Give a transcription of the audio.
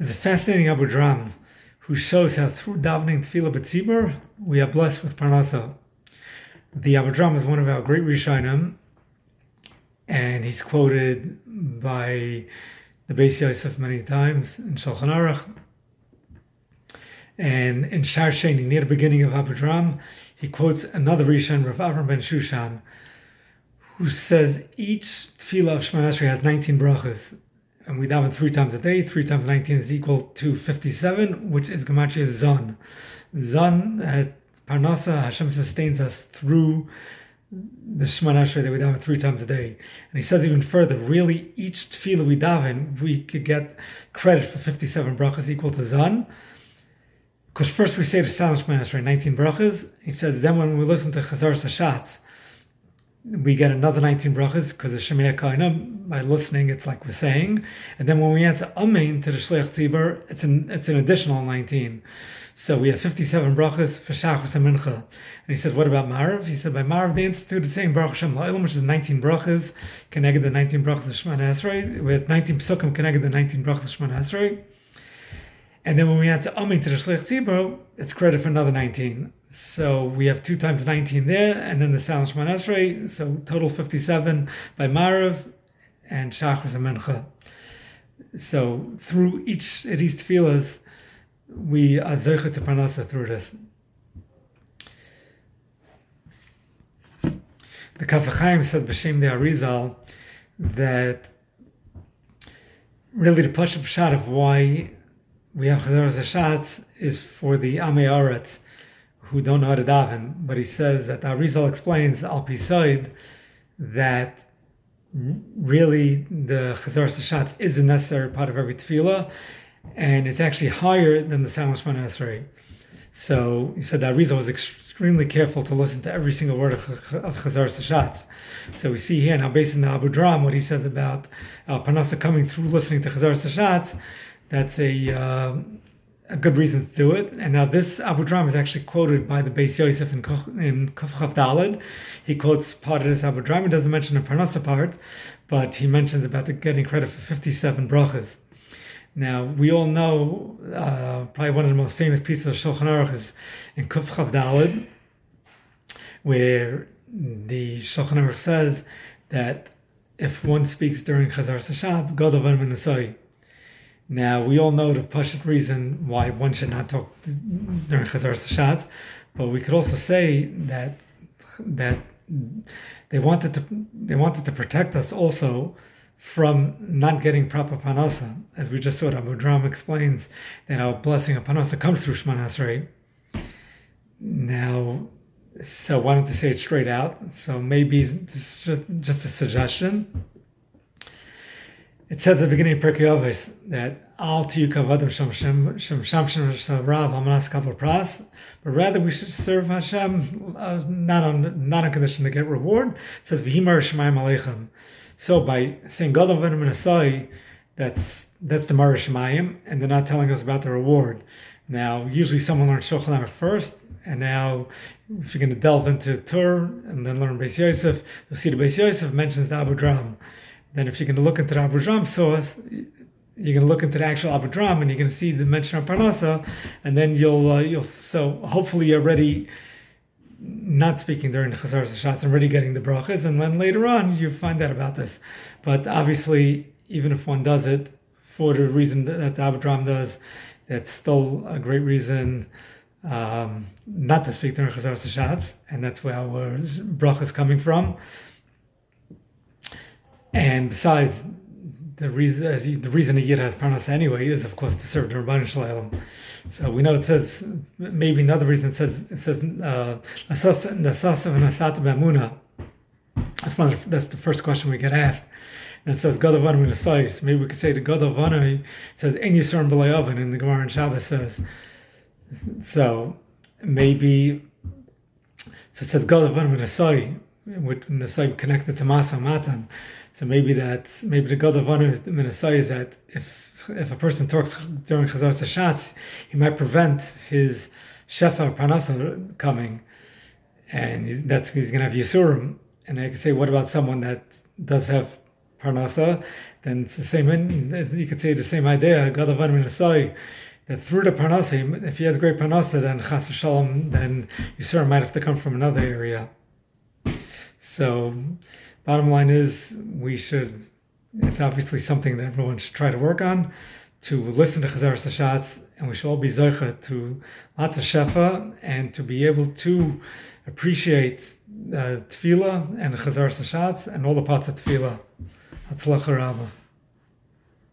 There's a fascinating Abu Dram who shows how through davening Tefillah B'tzibur, we are blessed with Parnasa. The Abu Dram is one of our great Rishonim, and he's quoted by the Beis Yosef many times in Shulchan Aruch. And in Shar Sheni, near the beginning of Abu Dram, he quotes another Rishon, Rav Avram ben Shushan, who says each tefillah of Esrei has 19 brachas. And we daven three times a day. Three times 19 is equal to 57, which is Gematria Zon. Zon, at uh, Parnasa, Hashem sustains us through the Shemon Esrei that we daven three times a day. And he says even further, really, each tefillah we daven, we could get credit for 57 brachas equal to Zon. Because first we say the silent Shemon Esrei, 19 brachas. He says, then when we listen to Chazaras Hashatz, we get another 19 brachas because the Shemaya Kaina, by listening, it's like we're saying. And then when we answer Amen to the Shliach Tzibur, it's an, it's an additional 19. So we have 57 brachas for Shachos and Mincha. And he said, what about Marav? He said, by Marav, they instituted saying Baruch Hashem L'olam, which is 19 brachas, connected the 19 brachas of Shemana Esrei, with 19 psukim connected the 19 brachas of Shemana Esrei. And then when we add to Amin to the Shliach Tzibur, it's credit for another 19. So we have two times 19 there, and then the Salam Shemon Esrei, so total 57 by Marav and Shachris and Mincha. So through each of these tefillahs, we are Zercha to Parnasa through this. The Kaf HaChaim said B'Shem the Arizal that really the Pasha Pshat of why we have Chazaras Hashatz is for the Amei Aretz who don't know how to daven. But he says that Arizal explains Al Pisoid that really the Chazaras Hashatz is a necessary part of every tefillah, and it's actually higher than the Silent Shemon Esrei. So he said that Arizal was extremely careful to listen to every single word of, of Chazaras Hashatz. So we see here now, based on Abu Dram, what he says about Al Parnasa coming through listening to Chazaras Hashatz, that's a uh, a good reason to do it. And now this Abu Dram is actually quoted by the Beis Yosef in, in Kuf Dalad. He quotes part of this Abu Dram. He doesn't mention the Parnasa part, but he mentions about the getting credit for 57 brachas. Now, we all know uh, probably one of the most famous pieces of Shulchan Aruch is in Kuf Dalad, where the Shulchan Aruch says that if one speaks during Chazaras Hashatz, God of Nasai. Now we all know the Pashut reason why one should not talk during Chazaras Hashatz, but we could also say that that they wanted to they wanted to protect us also from not getting proper Parnasa, as we just saw. Abu Dram explains that our blessing of Parnasa comes through Shemon Esrei. Now, so why don't they say it straight out? So maybe just just a suggestion it says at the beginning of Pirkei Avos that al tiyu kavadim shem shem shem shem shem rav hamanas kapel pras, but rather we should serve Hashem uh, not on not on condition to get reward. It says v'himar shemayim aleichem. So by saying God of Asai, that's that's the Mar Shemayim, and they're not telling us about the reward. Now, usually someone learns Shulchan first, and now if you're going to delve into Tur and then learn Beis Yosef, you'll see the Beis Yosef mentions the Abu Dram. Then if you're going to look into the Abu source, you're going to look into the actual Abu and you're going to see the mention of Parnasa, and then you'll uh, you'll so hopefully you're already not speaking during the Chazaras Hashatz and already getting the brachas, and then later on you find out about this. But obviously, even if one does it for the reason that the Abu does, that's still a great reason um, not to speak during Chazaras Hashatz, and that's where our bracha is coming from. And besides, the reason the reason a yid has parnas anyway is, of course, to serve the Rabban Shalom. So we know it says maybe another reason it says it says uh, That's one. The, that's the first question we get asked. And it says God of Maybe we could say the God of Anu says En Yisrael B'Layavan in the Gemara and Shabbos says. So maybe so it says God of Anu with Nasai connected to Masa Matan. So maybe that maybe the God of honor Minasai is that if if a person talks during Chazaras Hashatz, he might prevent his Shefa Parnasa coming, and that's he's to have Yisurim. And I could say, what about someone that does have Parnasa, then it's the same. You could say the same idea. God of Asai, that through the parnasim, if he has great parnasa, then chas v'shalom, then Yisrael might have to come from another area. So, bottom line is, we should. It's obviously something that everyone should try to work on, to listen to Chazaras Hashatz, and we should all be zoicha to lots of shefa, and to be able to appreciate uh, tefillah and Chazaras Hashatz and all the parts of tefillah. Hatzlacha Rabbah.